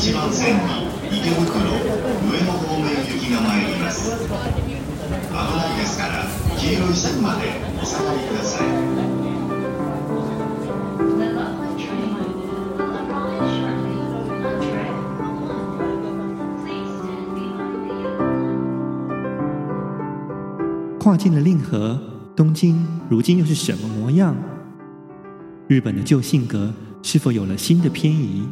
1番线に池袋上野方面行きが参ります危ないですから黄色い线までお下がりください跨进了令和，东京如今又是什么模样？日本的旧性格是否有了新的偏移？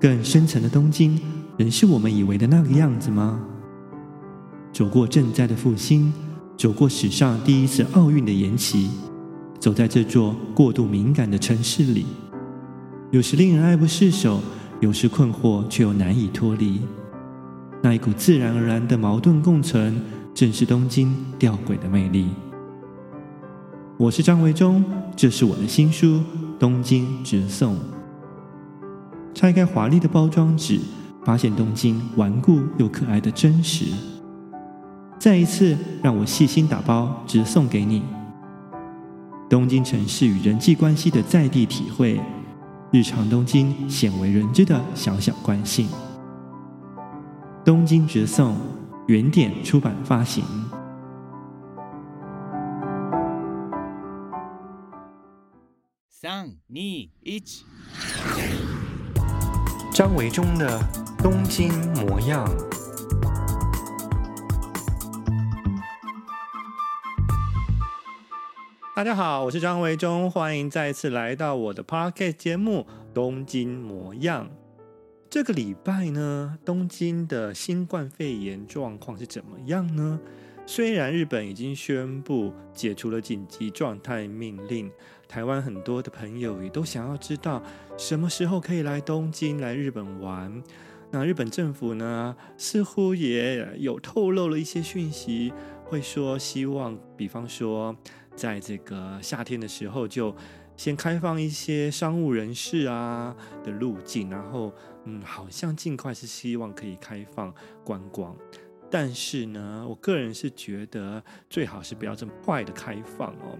更深层的东京，仍是我们以为的那个样子吗？走过震灾的复兴，走过史上第一次奥运的延期，走在这座过度敏感的城市里，有时令人爱不释手，有时困惑却又难以脱离。那一股自然而然的矛盾共存。正是东京吊诡的魅力。我是张维中，这是我的新书《东京直送》。拆开华丽的包装纸，发现东京顽固又可爱的真实。再一次，让我细心打包，直送给你。东京城市与人际关系的在地体会，日常东京鲜为人知的小小惯性。东京直送。原点出版发行。三、二、一。张维中的东京模样。大家好，我是张维中，欢迎再次来到我的 Podcast 节目《东京模样》。这个礼拜呢，东京的新冠肺炎状况是怎么样呢？虽然日本已经宣布解除了紧急状态命令，台湾很多的朋友也都想要知道什么时候可以来东京、来日本玩。那日本政府呢，似乎也有透露了一些讯息，会说希望，比方说，在这个夏天的时候就。先开放一些商务人士啊的路径，然后嗯，好像尽快是希望可以开放观光，但是呢，我个人是觉得最好是不要这么快的开放哦，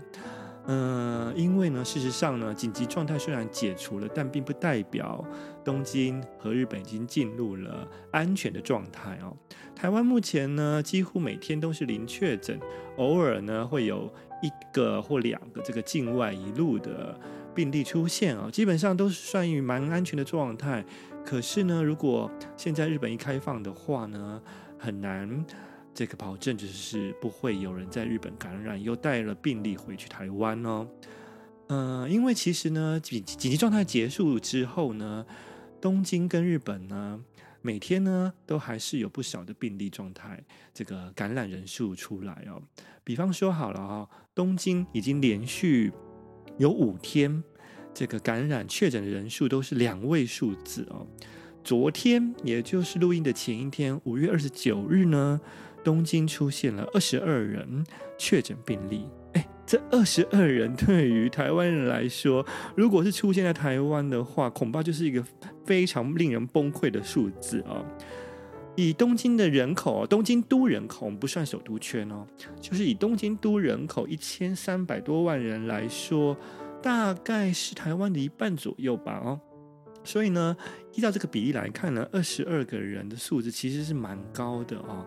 嗯、因为呢，事实上呢，紧急状态虽然解除了，但并不代表东京和日本已经进入了安全的状态哦。台湾目前呢，几乎每天都是零确诊，偶尔呢会有。一个或两个这个境外一路的病例出现啊，基本上都是算于蛮安全的状态。可是呢，如果现在日本一开放的话呢，很难这个保证就是不会有人在日本感染，又带了病例回去台湾哦。嗯、因为其实呢，紧紧急状态结束之后呢，东京跟日本呢。每天呢，都还是有不少的病例状态，这个感染人数出来哦。比方说好了哈，东京已经连续有五天，这个感染确诊的人数都是两位数字哦。昨天，也就是录音的前一天，五月二十九日呢，东京出现了二十二人确诊病例。哎，这二十二人对于台湾人来说，如果是出现在台湾的话，恐怕就是一个非常令人崩溃的数字啊！以东京的人口，东京都人口，我们不算首都圈哦，就是以东京都人口一千三百多万人来说，大概是台湾的一半左右吧哦。所以呢，依照这个比例来看呢，二十二个人的数字其实是蛮高的哦。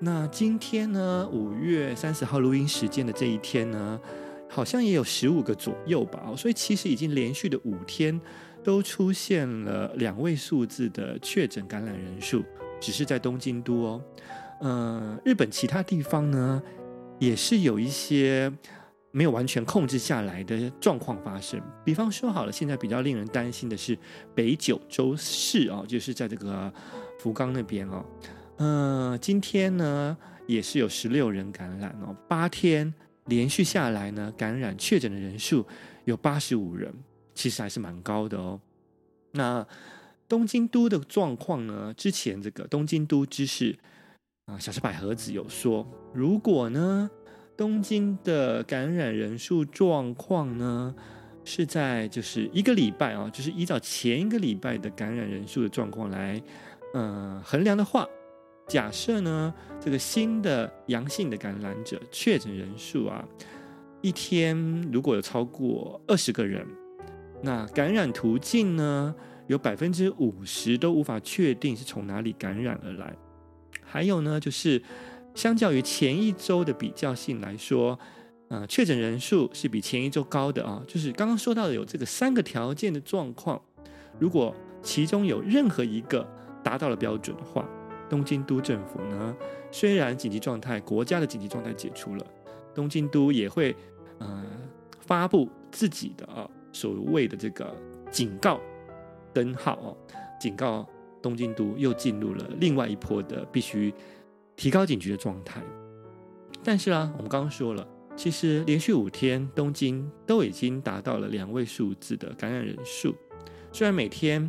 那今天呢，五月三十号录音时间的这一天呢，好像也有十五个左右吧。所以其实已经连续的五天都出现了两位数字的确诊感染人数，只是在东京都哦。呃，日本其他地方呢，也是有一些没有完全控制下来的状况发生。比方说好了，现在比较令人担心的是北九州市哦，就是在这个福冈那边哦。嗯、今天呢也是有十六人感染哦，八天连续下来呢，感染确诊的人数有八十五人，其实还是蛮高的哦。那东京都的状况呢？之前这个东京都知事啊，小池百合子有说，如果呢东京的感染人数状况呢是在就是一个礼拜啊，就是依照前一个礼拜的感染人数的状况来呃衡量的话。假设呢，这个新的阳性的感染者确诊人数啊，一天如果有超过二十个人，那感染途径呢，有百分之五十都无法确定是从哪里感染而来。还有呢，就是相较于前一周的比较性来说，呃，确诊人数是比前一周高的啊。就是刚刚说到的有这个三个条件的状况，如果其中有任何一个达到了标准的话，东京都政府呢，虽然紧急状态，国家的紧急状态解除了，东京都也会呃发布自己的啊所谓的这个警告灯号哦，警告。东京都又进入了另外一波的必须提高警觉的状态。但是啊，我们刚刚说了，其实连续五天东京都已经达到了两位数字的感染人数。虽然每天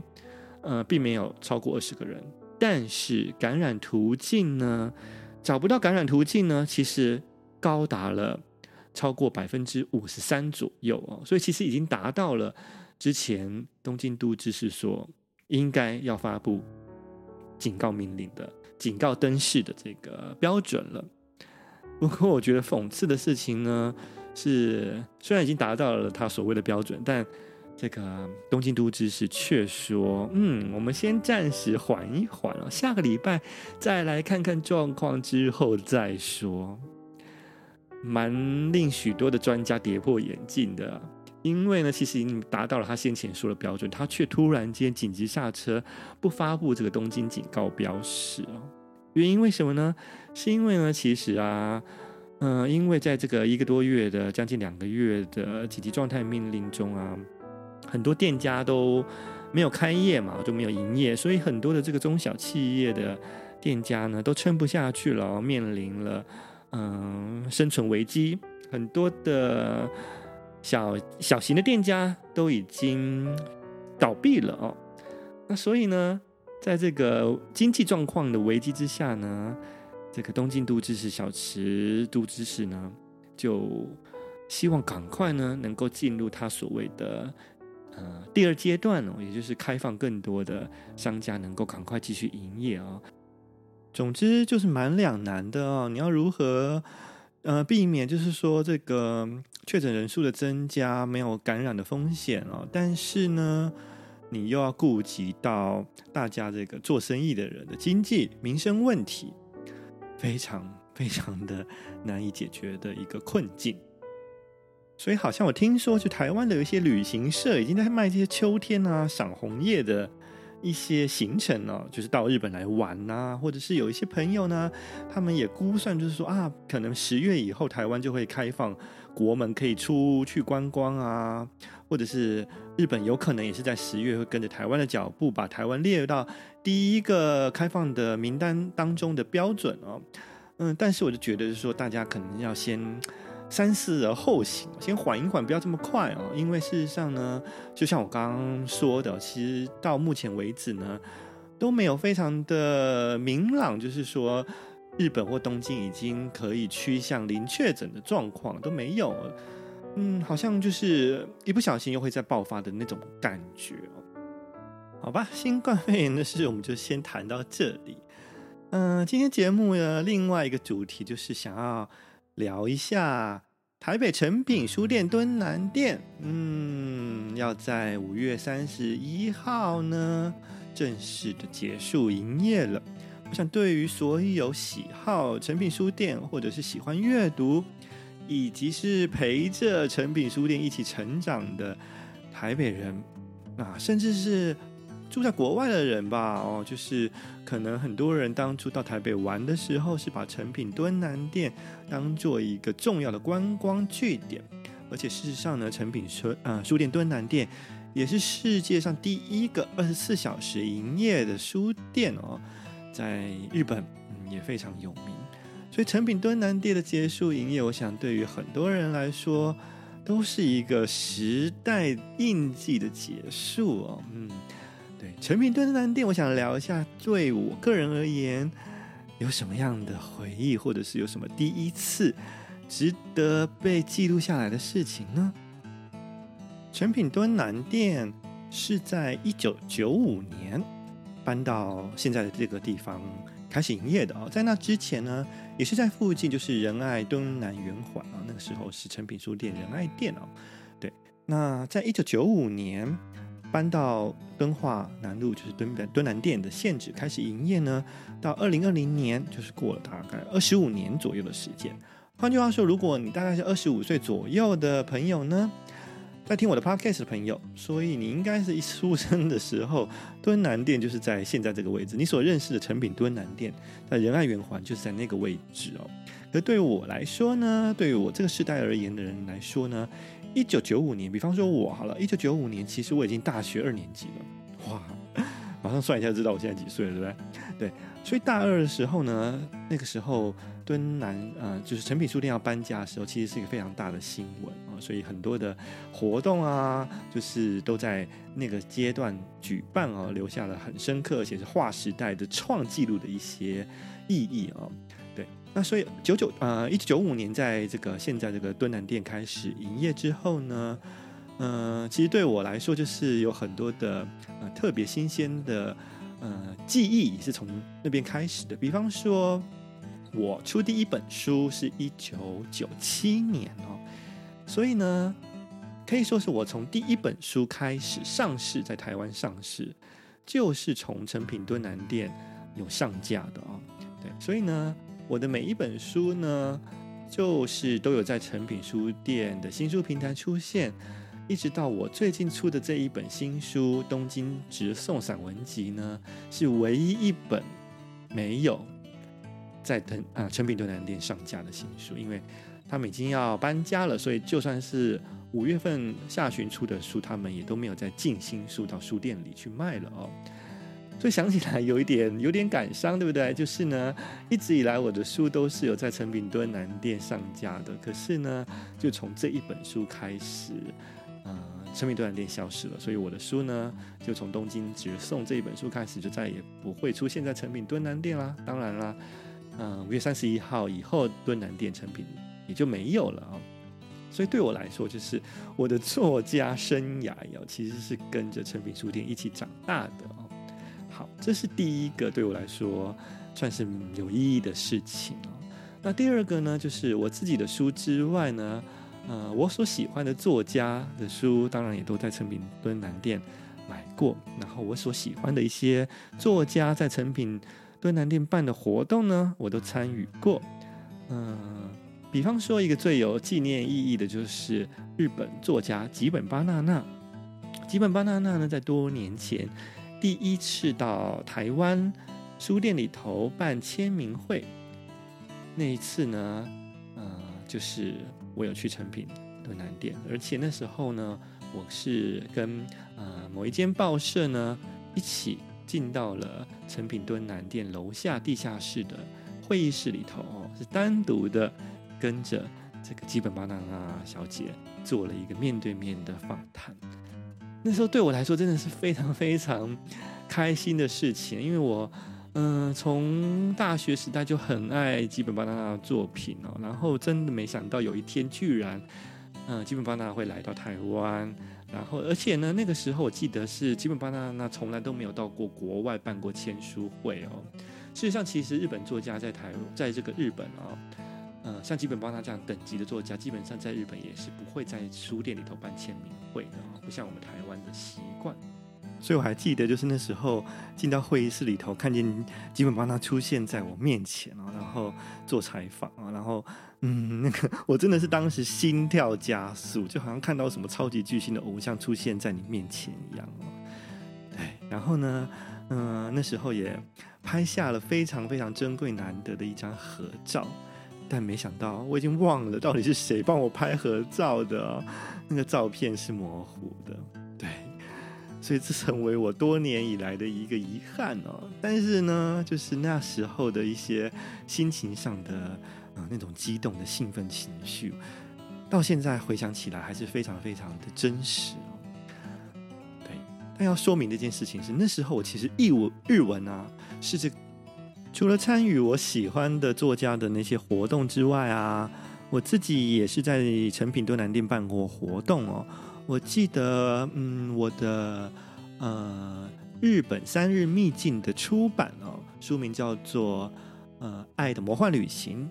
呃并没有超过二十个人，但是感染途径呢，找不到感染途径呢，其实高达了超过百分之五十三左右哦。所以其实已经达到了之前东京都知事说。应该要发布警告命令的警告灯式的这个标准了。不过，我觉得讽刺的事情呢，是虽然已经达到了他所谓的标准，但这个东京都知事却说：“嗯，我们先暂时缓一缓哦，下个礼拜再来看看状况之后再说。”蛮令许多的专家跌破眼镜的。因为呢，其实已经达到了他先前说的标准，他却突然间紧急刹车，不发布这个东京警告标识哦。原因为什么呢？是因为呢，其实啊，嗯、因为在这个一个多月的将近两个月的紧急状态命令中啊，很多店家都没有开业嘛，就没有营业，所以很多的这个中小企业的店家呢，都撑不下去了，面临了嗯、生存危机，很多的。小小型的店家都已经倒闭了哦，那所以呢，在这个经济状况的危机之下呢，这个东京都知事小池都知事呢，就希望赶快呢能够进入他所谓的呃第二阶段哦，也就是开放更多的商家能够赶快继续营业啊。总之就是蛮两难的哦，你要如何呃避免就是说这个。确诊人数的增加，没有感染的风险哦，但是呢，你又要顾及到大家这个做生意的人的经济民生问题，非常非常的难以解决的一个困境。所以，好像我听说，就台湾的有一些旅行社已经在卖这些秋天啊赏红叶的一些行程哦，就是到日本来玩呐，或者是有一些朋友呢，他们也估算，就是说啊，可能十月以后台湾就会开放。国门可以出去观光啊，或者是日本有可能也是在十月会跟着台湾的脚步，把台湾列入到第一个开放的名单当中的标准哦。嗯，但是我就觉得是说，大家可能要先三思而后行，先缓一缓，不要这么快哦。因为事实上呢，就像我刚刚说的，其实到目前为止呢，都没有非常的明朗，就是说。日本或东京已经可以趋向零确诊的状况都没有，嗯，好像就是一不小心又会再爆发的那种感觉哦。好吧，新冠肺炎的事我们就先谈到这里。嗯，今天节目的另外一个主题就是想要聊一下台北诚品书店敦南店，嗯，要在五月三十一号呢正式的结束营业了。我想，对于所有喜好诚品书店，或者是喜欢阅读，以及是陪着诚品书店一起成长的台北人啊，甚至是住在国外的人吧，哦，就是可能很多人当初到台北玩的时候，是把诚品敦南店当做一个重要的观光据点，而且事实上呢，诚品书啊书店敦南店也是世界上第一个二十四小时营业的书店哦。在日本，嗯，也非常有名，所以诚品敦南店的结束营业，我想对于很多人来说，都是一个时代印记的结束哦。嗯，成，品敦南店，我想聊一下，对我个人而言，有什么样的回忆，或者是有什么第一次值得被记录下来的事情呢？诚品敦南店是在一九九五年。搬到现在的这个地方开始营业的哦，在那之前呢，也是在附近，就是仁爱敦南圆环啊，那个时候是诚品书店仁爱店哦。对，那在一九九五年，搬到敦化南路，就是敦敦南店的现址开始营业呢，到二零二零年，就是过了大概二十五年左右的时间。换句话说，如果你大概是二十五岁左右的朋友呢，在听我的 podcast 的朋友，所以你应该是一出生的时候，敦南店就是在现在这个位置。你所认识的诚品敦南店，在仁爱圆环就是在那个位置哦。可对于我来说呢，对于我这个时代而言的人来说呢，一九九五年，比方说我好了，一九九五年，其实我已经大学二年级了，哇，马上算一下知道我现在几岁了，对不对？对。所以大二的时候呢，那个时候敦南呃，就是诚品书店要搬家的时候，其实是一个非常大的新闻啊。所以很多的活动啊，就是都在那个阶段举办啊，留下了很深刻而且是划时代的创纪录的一些意义啊。那所以九九呃一九九五年，在这个现在这个敦南店开始营业之后呢，嗯、呃，其实对我来说就是有很多的呃特别新鲜的。呃，记忆是从那边开始的。比方说，我出第一本书是一九九七年哦，所以呢，可以说是我从第一本书开始上市，在台湾上市，就是从诚品敦南店有上架的哦。对，所以呢，我的每一本书呢，就是都有在诚品书店的新书平台出现。一直到我最近出的这一本新书《东京直送散文集》呢，是唯一一本没有在敦啊诚品敦南店上架的新书，因为他们已经要搬家了，所以就算是五月份下旬出的书，他们也都没有再进新书到书店里去卖了哦。所以想起来有一点 有点感伤，对不对？就是呢，一直以来我的书都是有在诚品敦南店上架的，可是呢，就从这一本书开始。呃，诚品敦南店消失了，所以我的书呢，就从东京直送这一本书开始，就再也不会出现在诚品敦南店啦。当然啦，嗯、呃，五月三十一号以后，敦南店诚品也就没有了啊、哦。所以对我来说，就是我的作家生涯哟，其实是跟着诚品书店一起长大的哦。好，这是第一个对我来说算是有意义的事情哦。那第二个呢，就是我自己的书之外呢。呃，我所喜欢的作家的书，当然也都在诚品敦南店买过。然后我所喜欢的一些作家在诚品敦南店办的活动呢，我都参与过。嗯、比方说一个最有纪念意义的，就是日本作家吉本芭娜娜。吉本芭娜娜呢，在多年前第一次到台湾书店里头办签名会，那一次呢，呃，就是。我有去诚品敦南店，而且那时候呢，我是跟呃某一间报社呢一起进到了诚品敦南店楼下地下室的会议室里头，是单独的跟着这个基本芭娜娜小姐做了一个面对面的访谈。那时候对我来说真的是非常非常开心的事情，因为我。嗯，从大学时代就很爱吉本巴娜娜的作品哦，然后真的没想到有一天居然，嗯，吉本巴娜娜会来到台湾，然后而且呢，那个时候我记得是吉本巴娜娜从来都没有到过国外办过签书会哦。事实上，其实日本作家在台，在这个日本哦，嗯，像吉本芭娜这样等级的作家，基本上在日本也是不会在书店里头办签名会的哦，不像我们台湾的习惯。所以我还记得，就是那时候进到会议室里头，看见吉本芭娜出现在我面前啊，然后做采访啊，然后嗯，那个我真的是当时心跳加速，就好像看到什么超级巨星的偶像出现在你面前一样哦。对，然后呢，嗯、呃，那时候也拍下了非常非常珍贵难得的一张合照，但没想到我已经忘了到底是谁帮我拍合照的，那个照片是模糊的。对所以这成为我多年以来的一个遗憾哦。但是呢，就是那时候的一些心情上的啊、呃、那种激动的兴奋情绪，到现在回想起来还是非常非常的真实哦。对，但要说明的一件事情是，那时候我其实日文日文啊是这除了参与我喜欢的作家的那些活动之外啊，我自己也是在诚品敦南店办过活动哦。我记得，嗯，我的呃日本三日秘境的出版哦，书名叫做《呃爱的魔幻旅行》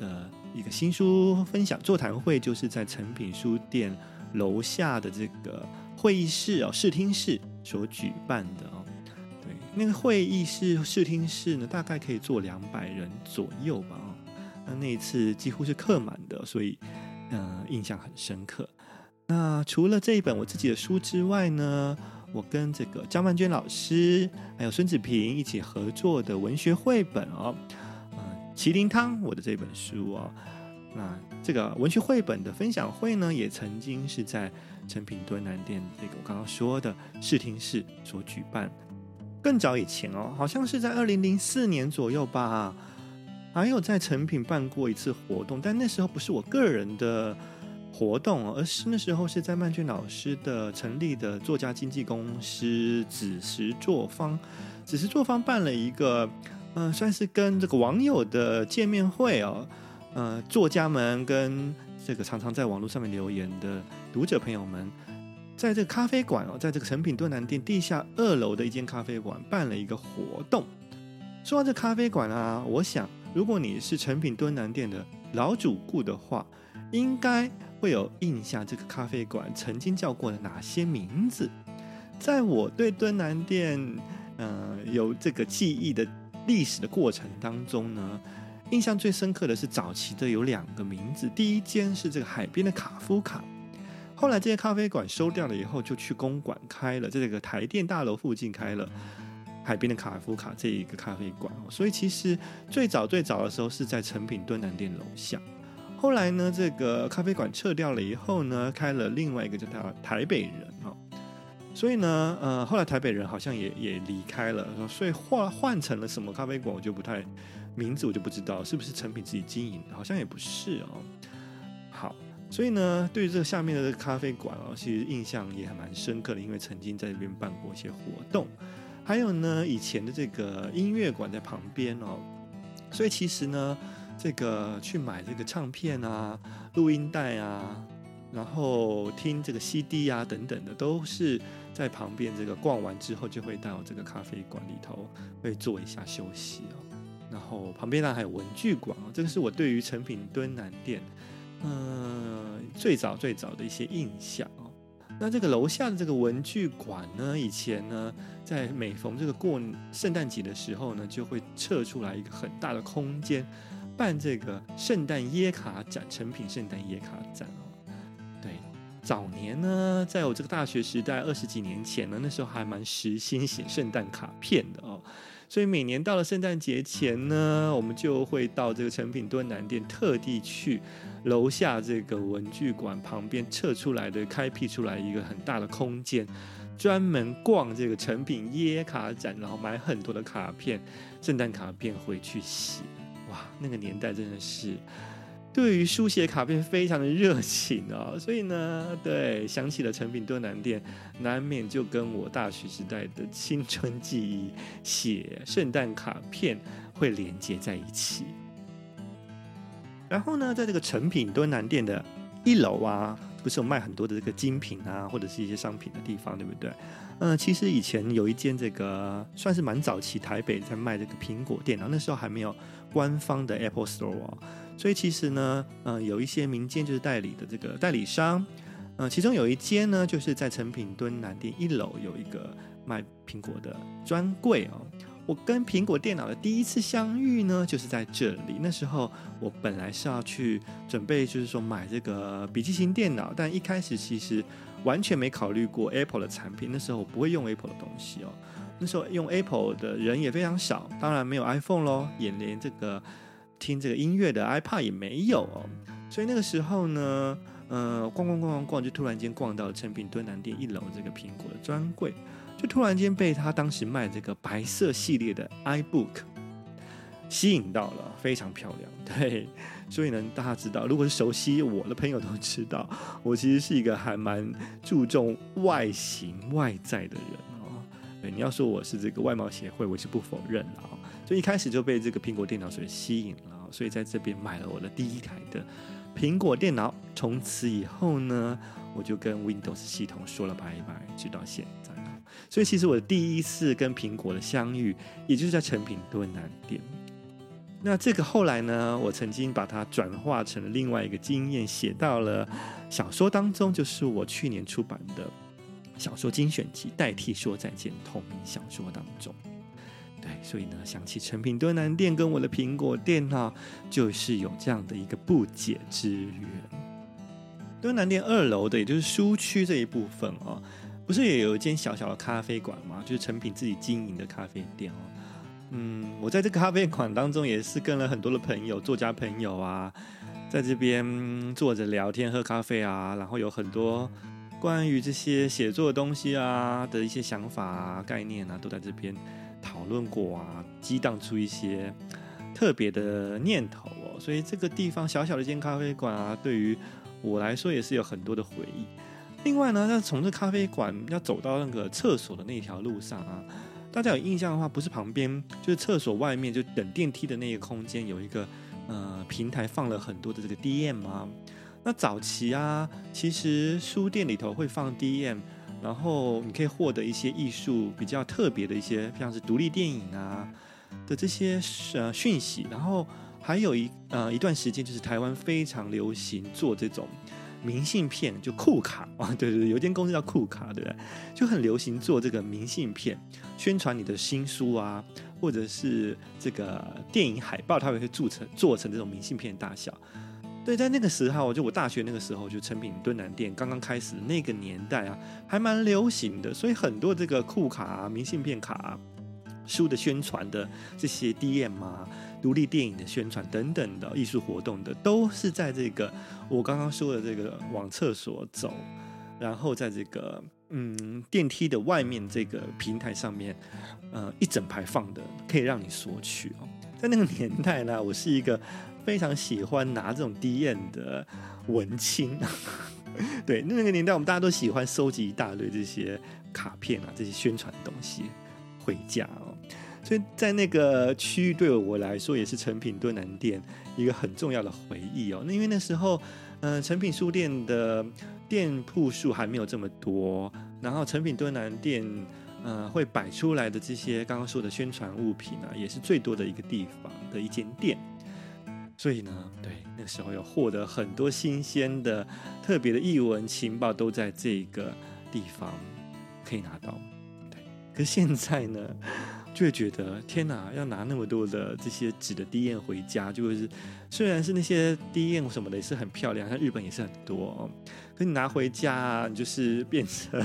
的一个新书分享座谈会，就是在诚品书店楼下的这个会议室哦，视听室所举办的哦。那个会议室、视听室呢，大概可以坐两百人左右吧。那那一次几乎是客满的，所以嗯、呃，印象很深刻。那除了这一本我自己的书之外呢，我跟这个张曼娟老师还有孙子平一起合作的文学绘本哦，《麒麟汤》我的这本书哦。那这个文学绘本的分享会呢，也曾经是在诚品敦南店这个我刚刚说的视听室所举办。更早以前哦，好像是在二零零四年左右吧，还有在诚品办过一次活动，但那时候不是我个人的活动，而是那时候是在曼俊老师的成立的作家经纪公司子时作坊，子时作坊办了一个，嗯、算是跟这个网友的见面会哦。呃，作家们跟这个常常在网络上面留言的读者朋友们，在这个咖啡馆哦，在这个诚品敦南店地下二楼的一间咖啡馆办了一个活动。说到这咖啡馆啊，我想如果你是诚品敦南店的老主顾的话，应该会有印象，这个咖啡馆曾经叫过的哪些名字？在我对敦南店呃有这个记忆的历史的过程当中呢。印象最深刻的是早期的有两个名字，第一间是这个海边的卡夫卡，后来这些咖啡馆收掉了以后，就去公馆开了，在这个台电大楼附近开了海边的卡夫卡这一个咖啡馆。所以其实最早最早的时候是在成品敦南店楼下，后来呢，这个咖啡馆撤掉了以后呢，开了另外一个叫台台北人哦，所以呢，呃，后来台北人好像也也离开了，所以换换成了什么咖啡馆，我就不太。名字我就不知道是不是成品自己经营，好像也不是哦。所以呢，对于这个下面的这个咖啡馆哦，其实印象也还蛮深刻的，因为曾经在这边办过一些活动。还有呢，以前的这个音乐馆在旁边哦，所以其实呢，这个去买这个唱片啊、录音带啊，然后听这个 CD 啊等等的，都是在旁边这个逛完之后，就会到这个咖啡馆里头会坐一下休息哦。然后旁边呢还有文具馆哦，这个是我对于诚品敦南店，呃，最早最早的一些印象哦。那这个楼下的这个文具馆呢，以前呢，在每逢这个过圣诞节的时候呢，就会撤出来一个很大的空间，办这个圣诞耶卡展，成品圣诞耶卡展哦。对，早年呢，在我这个大学时代二十几年前呢，那时候还蛮时兴写圣诞卡片的哦。所以每年到了圣诞节前呢，我们就会到这个诚品敦南店，特地去楼下这个文具馆旁边撤出来的、开辟出来一个很大的空间，专门逛这个成品耶卡展，然后买很多的卡片、圣诞卡片回去写。哇，那个年代真的是。对于书写卡片非常的热情哦，所以呢，对，想起了成品敦南店，难免就跟我大学时代的青春记忆写圣诞卡片会连接在一起。然后呢，在这个成品敦南店的一楼啊，不是有卖很多的这个精品啊，或者是一些商品的地方，对不对？嗯、呃，其实以前有一间这个算是蛮早期台北在卖这个苹果电脑，那时候还没有官方的 Apple Store 哦。所以其实呢，呃，有一些民间就是代理的这个代理商，呃，其中有一间呢，就是在成品敦南店一楼有一个卖苹果的专柜哦。我跟苹果电脑的第一次相遇呢，就是在这里。那时候我本来是要去准备，就是说买这个笔记型电脑，但一开始其实完全没考虑过 Apple 的产品。那时候我不会用 Apple 的东西哦。那时候用 Apple 的人也非常少，当然没有 iPhone 咯，也连这个。听这个音乐的 iPad 也没有哦，所以那个时候呢，呃，逛逛逛逛逛，就突然间逛到了诚品敦南店一楼这个苹果的专柜，就突然间被他当时卖这个白色系列的 iBook 吸引到了，非常漂亮。对，所以呢，大家知道，如果是熟悉我的朋友都知道，我其实是一个还蛮注重外形外在的人哦。对，你要说我是这个外貌协会，我是不否认的哦。所以一开始就被这个苹果电脑所吸引了，所以在这边买了我的第一台的苹果电脑。从此以后呢，我就跟 Windows 系统说了拜拜，直到现在。所以其实我第一次跟苹果的相遇，也就是在诚品敦南店。那这个后来呢，我曾经把它转化成了另外一个经验，写到了小说当中，就是我去年出版的小说精选集代替说再见同名小说当中。对，所以呢，想起诚品敦南店跟我的苹果店啊，就是有这样的一个不解之缘。敦南店二楼的，也就是书区这一部分哦，不是也有一间小小的咖啡馆吗？就是成品自己经营的咖啡店哦。嗯，我在这个咖啡馆当中也是跟了很多的朋友，作家朋友啊，在这边坐着聊天、喝咖啡啊，然后有很多关于这些写作的东西啊的一些想法啊、概念啊，都在这边讨论过啊，激荡出一些特别的念头哦。所以这个地方小小的一间咖啡馆啊，对于我来说也是有很多的回忆。另外呢，那从这咖啡馆要走到那个厕所的那条路上啊，大家有印象的话，不是旁边就是厕所外面就等电梯的那个空间有一个呃平台放了很多的这个 DM 吗？那早期啊，其实书店里头会放 DM，然后你可以获得一些艺术比较特别的一些，像是独立电影啊的这些呃讯息，然后。还有一呃一段时间，就是台湾非常流行做这种明信片，就酷卡啊，对对，有一间公司叫酷卡，对不对？就很流行做这个明信片，宣传你的新书啊，或者是这个电影海报，它也会做成做成这种明信片大小。对，在那个时候，就我大学那个时候，就诚品敦南店刚刚开始那个年代啊，还蛮流行的，所以很多这个酷卡啊、明信片卡啊、书的宣传的这些 DM 啊。独立电影的宣传等等的艺术活动的，都是在这个我刚刚说的这个往厕所走，然后在这个嗯电梯的外面这个平台上面，呃一整排放的，可以让你索取哦。在那个年代呢，我是一个非常喜欢拿这种 DM 的文青，对，那个年代我们大家都喜欢收集一大堆这些卡片啊，这些宣传东西回家哦。所以在那个区域对我来说也是成品敦南店一个很重要的回忆哦。那因为那时候，嗯、呃，诚品书店的店铺数还没有这么多，然后成品敦南店，呃，会摆出来的这些刚刚说的宣传物品呢、啊，也是最多的一个地方的一间店。所以呢，对，那个时候有获得很多新鲜的、特别的译文情报，都在这个地方可以拿到。对，可是现在呢？就会觉得天哪，要拿那么多的这些纸的 DM 回家，就是虽然是那些 DM 什么的也是很漂亮，像日本也是很多，可你拿回家，你就是变成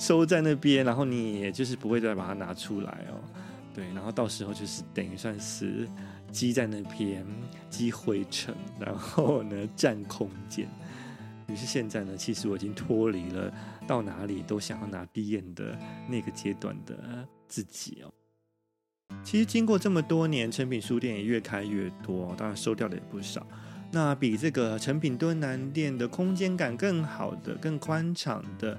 收在那边，然后你也就是不会再把它拿出来哦。对，然后到时候就是等于算是积在那边积灰尘，然后呢占空间。于是现在呢，其实我已经脱离了到哪里都想要拿 DM 的那个阶段的自己哦。其实经过这么多年，诚品书店也越开越多，当然收掉的也不少。那比这个诚品敦南店的空间感更好的、更宽敞的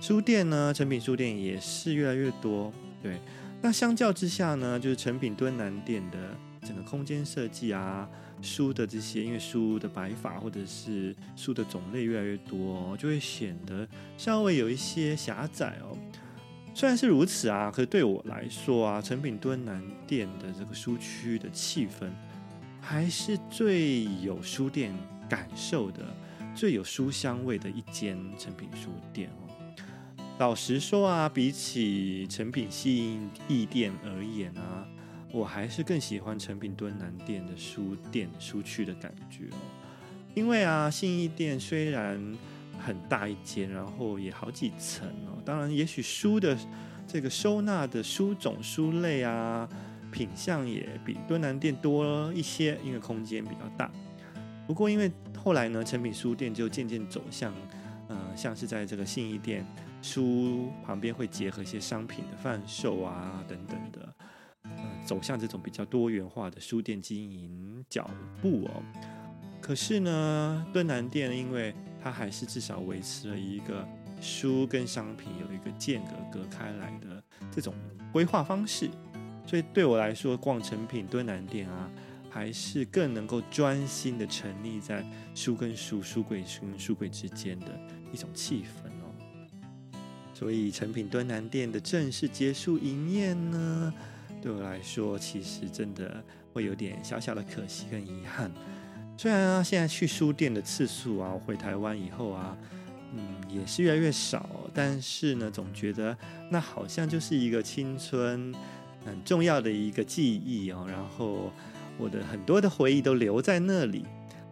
书店呢，诚品书店也是越来越多。对，那相较之下呢，就是诚品敦南店的整个空间设计啊，书的这些，因为书的摆法或者是书的种类越来越多，就会显得稍微有一些狭窄哦。虽然是如此啊，可是对我来说啊，成品敦南店的这个书区的气氛，还是最有书店感受的、最有书香味的一间成品书店哦。老实说啊，比起成品信义店而言啊，我还是更喜欢成品敦南店的书店书区的感觉哦。因为啊，信义店虽然很大一间，然后也好几层哦。当然，也许书的这个收纳的书种、书类啊，品相也比敦南店多一些，因为空间比较大。不过，因为后来呢，成品书店就渐渐走向，呃，像是在这个信义店书旁边会结合一些商品的贩售啊等等的，呃，走向这种比较多元化的书店经营脚步哦。可是呢，敦南店因为它还是至少维持了一个书跟商品有一个间隔隔开来的这种规划方式，所以对我来说，逛成品敦南店啊，还是更能够专心的沉溺在书跟书、书柜书跟书柜之间的一种气氛哦。所以成品敦南店的正式结束营业呢，对我来说，其实真的会有点小小的可惜跟遗憾。虽然啊，现在去书店的次数啊，回台湾以后啊，嗯，也是越来越少。但是呢，总觉得那好像就是一个青春很重要的一个记忆哦。然后我的很多的回忆都留在那里。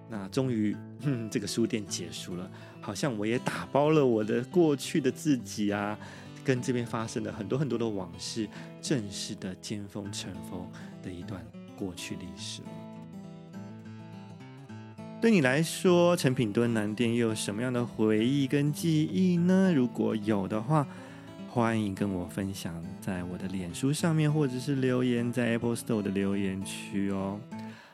那终于，嗯，这个书店结束了，好像我也打包了我的过去的自己啊，跟这边发生的很多很多的往事，正式的尖峰尘封的一段过去历史了。对你来说，成品敦南店又有什么样的回忆跟记忆呢？如果有的话，欢迎跟我分享在我的脸书上面，或者是留言在 Apple Store 的留言区哦。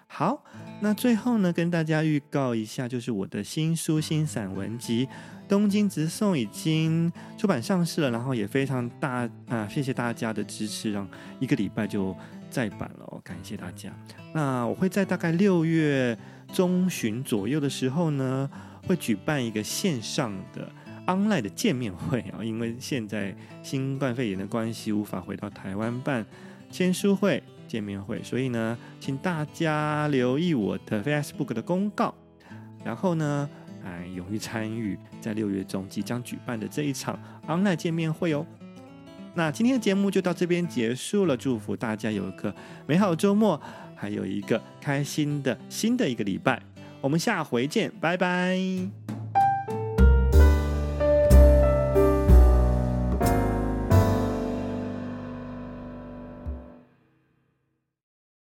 好，那最后呢，跟大家预告一下，就是我的新书新散文集《东京直送》已经出版上市了，然后也非常大啊，谢谢大家的支持，让一个礼拜就再版了哦，感谢大家。那我会在大概六月中旬左右的时候呢，会举办一个线上的 online 的见面会啊，因为现在新冠肺炎的关系，无法回到台湾办签书会。见面会，所以呢，请大家留意我的 Facebook 的公告，然后呢，哎，勇于参与在六月中即将举办的这一场 online 见面会哦。那今天的节目就到这边结束了，祝福大家有一个美好周末，还有一个开心的新的一个礼拜，我们下回见，拜拜。